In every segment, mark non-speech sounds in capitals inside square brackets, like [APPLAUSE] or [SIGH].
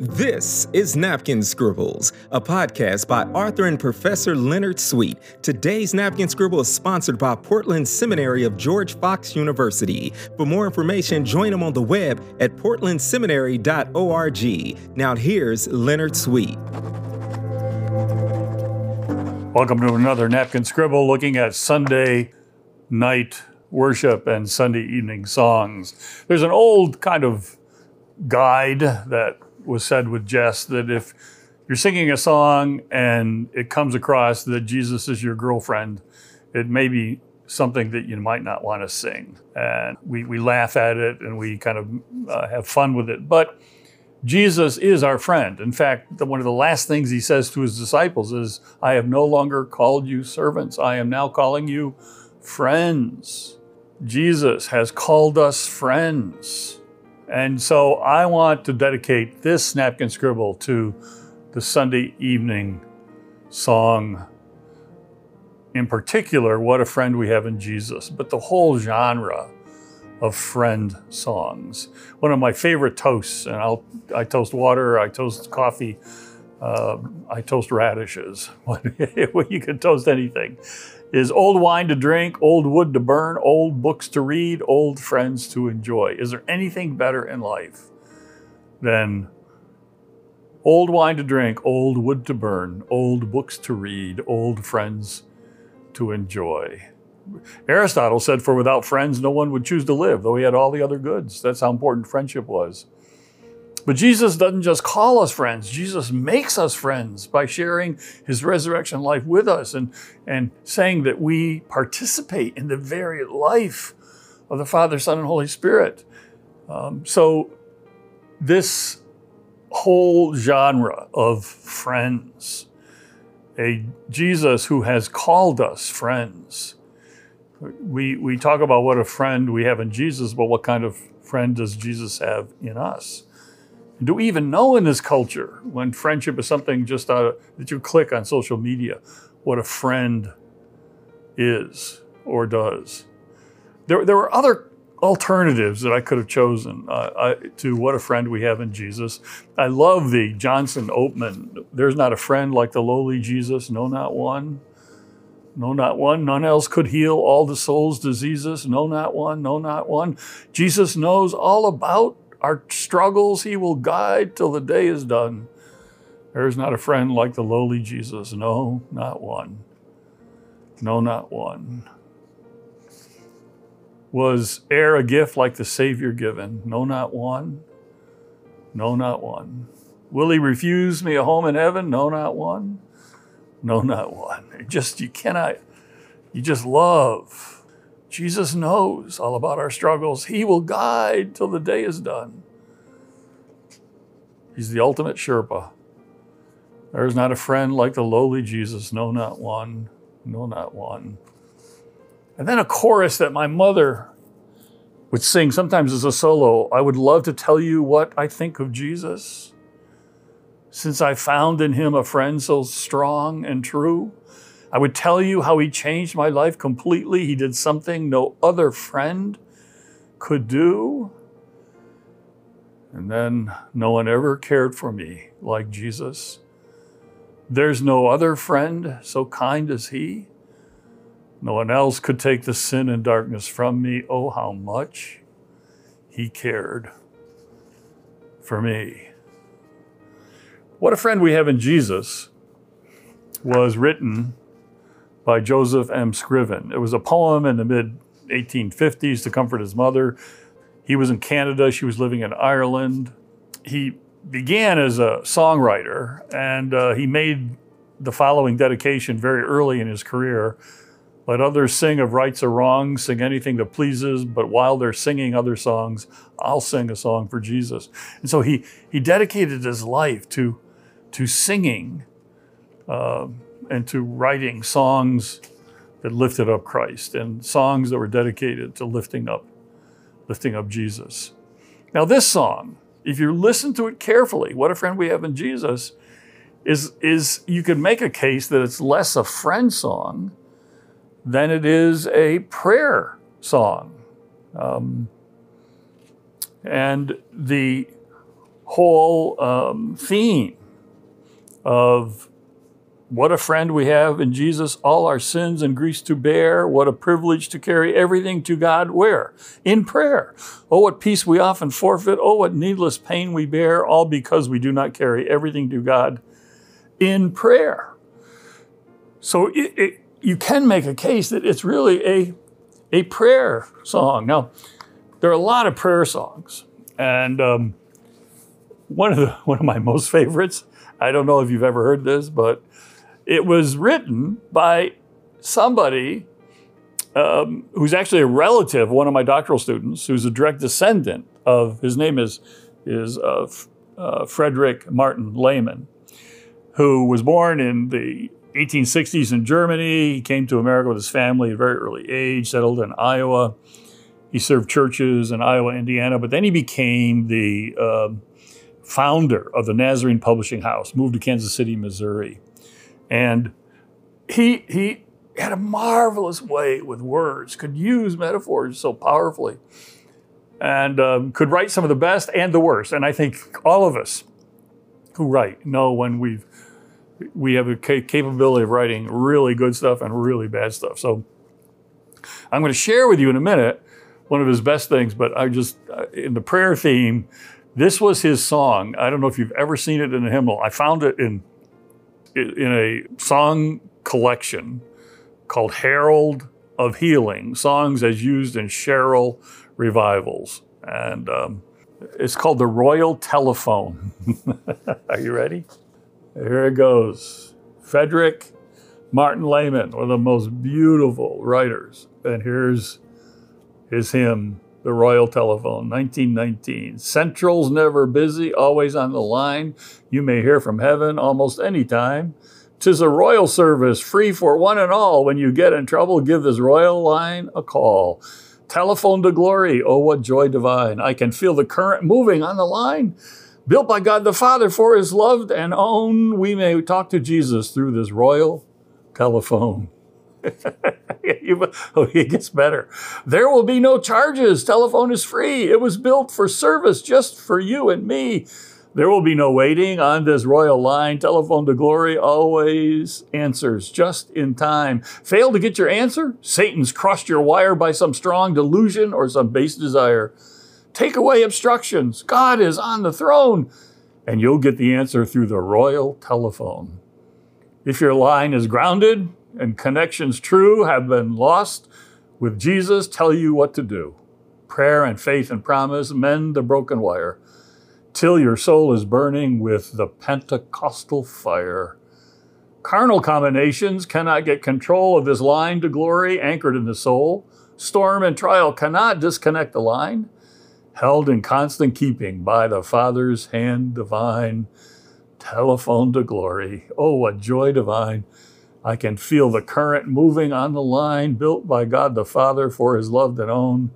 This is Napkin Scribbles, a podcast by author and Professor Leonard Sweet. Today's Napkin Scribble is sponsored by Portland Seminary of George Fox University. For more information, join them on the web at portlandseminary.org. Now, here's Leonard Sweet. Welcome to another Napkin Scribble looking at Sunday night worship and Sunday evening songs. There's an old kind of guide that was said with Jess that if you're singing a song and it comes across that Jesus is your girlfriend, it may be something that you might not want to sing. And we, we laugh at it and we kind of uh, have fun with it. But Jesus is our friend. In fact, the, one of the last things he says to his disciples is, I have no longer called you servants, I am now calling you friends. Jesus has called us friends. And so I want to dedicate this napkin scribble to the Sunday evening song, in particular, What a Friend We Have in Jesus, but the whole genre of friend songs. One of my favorite toasts, and I'll, I toast water, I toast coffee, uh, I toast radishes. [LAUGHS] [LAUGHS] you can toast anything is old wine to drink, old wood to burn, old books to read, old friends to enjoy. Is there anything better in life than old wine to drink, old wood to burn, old books to read, old friends to enjoy? Aristotle said, For without friends, no one would choose to live, though he had all the other goods. That's how important friendship was. But Jesus doesn't just call us friends, Jesus makes us friends by sharing his resurrection life with us and, and saying that we participate in the very life of the Father, Son, and Holy Spirit. Um, so, this whole genre of friends, a Jesus who has called us friends. We, we talk about what a friend we have in Jesus, but what kind of friend does Jesus have in us? Do we even know in this culture when friendship is something just uh, that you click on social media what a friend is or does? There, there were other alternatives that I could have chosen uh, I, to what a friend we have in Jesus. I love the Johnson Oatman. There's not a friend like the lowly Jesus, no, not one. No, not one. None else could heal all the soul's diseases. No, not one. No, not one. Jesus knows all about our struggles he will guide till the day is done. There is not a friend like the lowly Jesus. No, not one. No, not one. Was e'er a gift like the Savior given? No, not one. No, not one. Will he refuse me a home in heaven? No, not one. No, not one. Just, you cannot, you just love Jesus knows all about our struggles. He will guide till the day is done. He's the ultimate Sherpa. There is not a friend like the lowly Jesus, no, not one, no, not one. And then a chorus that my mother would sing, sometimes as a solo. I would love to tell you what I think of Jesus, since I found in him a friend so strong and true. I would tell you how he changed my life completely. He did something no other friend could do. And then no one ever cared for me like Jesus. There's no other friend so kind as he. No one else could take the sin and darkness from me. Oh, how much he cared for me. What a friend we have in Jesus was written by Joseph M. Scriven. It was a poem in the mid 1850s to comfort his mother. He was in Canada, she was living in Ireland. He began as a songwriter and uh, he made the following dedication very early in his career. Let others sing of rights or wrongs, sing anything that pleases, but while they're singing other songs, I'll sing a song for Jesus. And so he, he dedicated his life to, to singing. Uh, and to writing songs that lifted up Christ and songs that were dedicated to lifting up lifting up Jesus. Now this song, if you listen to it carefully, what a friend we have in Jesus is is you could make a case that it's less a friend song than it is a prayer song. Um, and the whole um, theme of what a friend we have in Jesus, all our sins and griefs to bear. What a privilege to carry everything to God where? In prayer. Oh, what peace we often forfeit. Oh, what needless pain we bear, all because we do not carry everything to God in prayer. So it, it, you can make a case that it's really a, a prayer song. Now, there are a lot of prayer songs, and um, one of the [LAUGHS] one of my most favorites. I don't know if you've ever heard this, but it was written by somebody um, who's actually a relative, one of my doctoral students, who's a direct descendant of his name is is uh, uh, Frederick Martin Lehman, who was born in the 1860s in Germany. He came to America with his family at a very early age, settled in Iowa. He served churches in Iowa, Indiana, but then he became the uh, founder of the Nazarene Publishing House, moved to Kansas City, Missouri. And he, he had a marvelous way with words, could use metaphors so powerfully, and um, could write some of the best and the worst. And I think all of us who write know when we've we have a capability of writing really good stuff and really bad stuff. So I'm going to share with you in a minute one of his best things, but I just, uh, in the prayer theme, this was his song. I don't know if you've ever seen it in a hymnal. I found it in in a song collection called Herald of Healing, songs as used in Cheryl revivals. And um, it's called the Royal Telephone. [LAUGHS] Are you ready? Here it goes. Frederick Martin Lehman, one of the most beautiful writers. And here's his hymn, The Royal Telephone, 1919. Central's never busy, always on the line. You may hear from heaven almost any time. Tis a royal service, free for one and all. When you get in trouble, give this royal line a call. Telephone to glory, oh, what joy divine. I can feel the current moving on the line. Built by God the Father for his loved and own, we may talk to Jesus through this royal telephone. [LAUGHS] [LAUGHS] oh, it gets better. There will be no charges. Telephone is free. It was built for service just for you and me. There will be no waiting on this royal line. Telephone to glory always answers just in time. Fail to get your answer? Satan's crossed your wire by some strong delusion or some base desire. Take away obstructions. God is on the throne. And you'll get the answer through the royal telephone. If your line is grounded and connections true have been lost, with Jesus tell you what to do. Prayer and faith and promise mend the broken wire till your soul is burning with the Pentecostal fire. Carnal combinations cannot get control of this line to glory anchored in the soul. Storm and trial cannot disconnect the line held in constant keeping by the Father's hand divine. Telephone to glory. Oh, what joy divine. I can feel the current moving on the line built by God the Father for his loved and own.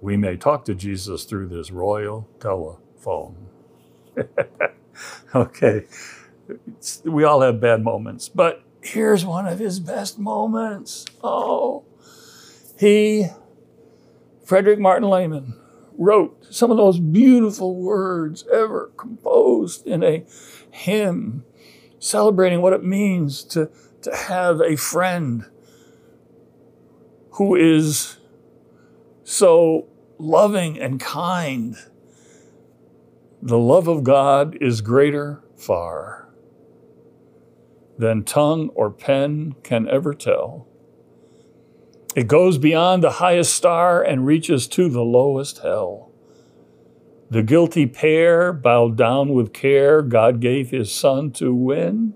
We may talk to Jesus through this royal telephone. [LAUGHS] okay. It's, we all have bad moments, but here's one of his best moments. Oh, he, Frederick Martin Lehman, wrote some of those beautiful words ever composed in a hymn celebrating what it means to, to have a friend who is so loving and kind. The love of God is greater far than tongue or pen can ever tell. It goes beyond the highest star and reaches to the lowest hell. The guilty pair bowed down with care God gave his son to win.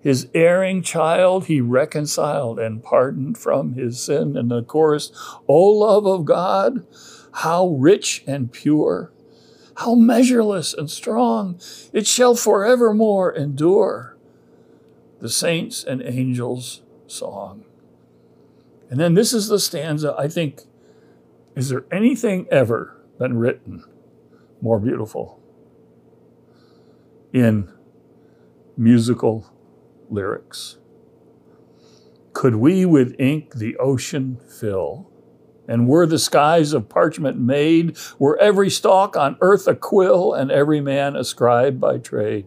His erring child he reconciled and pardoned from his sin. And the chorus, O love of God, how rich and pure, how measureless and strong, it shall forevermore endure. The saints and angels' song. And then this is the stanza I think, is there anything ever been written more beautiful in musical lyrics? Could we with ink the ocean fill And were the skies of parchment made, were every stalk on earth a quill, and every man a scribe by trade.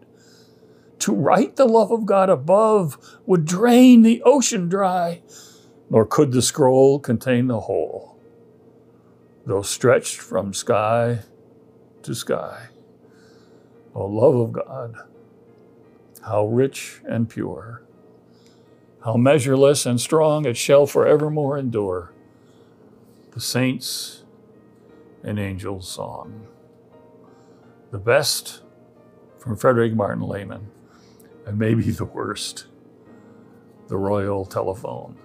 To write the love of God above would drain the ocean dry, nor could the scroll contain the whole, though stretched from sky to sky. O love of God, how rich and pure, how measureless and strong it shall forevermore endure the saints and angels song. The best from Frederick Martin Lehman, and maybe the worst, the royal telephone.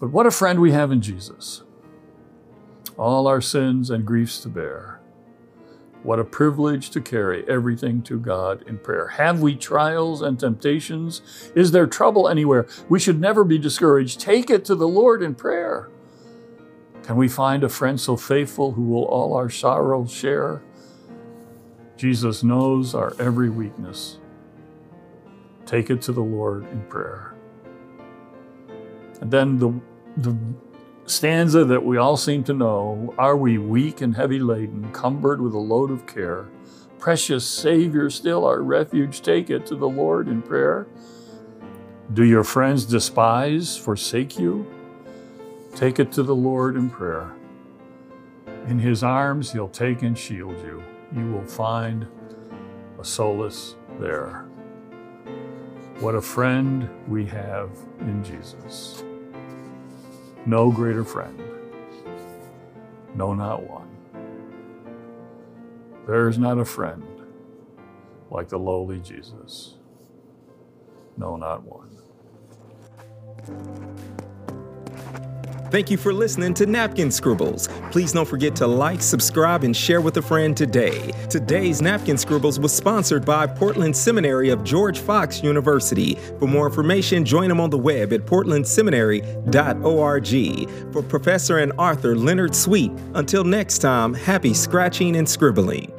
But what a friend we have in Jesus. All our sins and griefs to bear. What a privilege to carry everything to God in prayer. Have we trials and temptations? Is there trouble anywhere? We should never be discouraged. Take it to the Lord in prayer. Can we find a friend so faithful who will all our sorrows share? Jesus knows our every weakness. Take it to the Lord in prayer. And then the, the stanza that we all seem to know Are we weak and heavy laden, cumbered with a load of care? Precious Savior, still our refuge, take it to the Lord in prayer. Do your friends despise, forsake you? Take it to the Lord in prayer. In his arms, he'll take and shield you. You will find a solace there. What a friend we have in Jesus. No greater friend. No, not one. There is not a friend like the lowly Jesus. No, not one. Thank you for listening to Napkin Scribbles. Please don't forget to like, subscribe, and share with a friend today. Today's Napkin Scribbles was sponsored by Portland Seminary of George Fox University. For more information, join them on the web at portlandseminary.org. For Professor and Author Leonard Sweet, until next time, happy scratching and scribbling.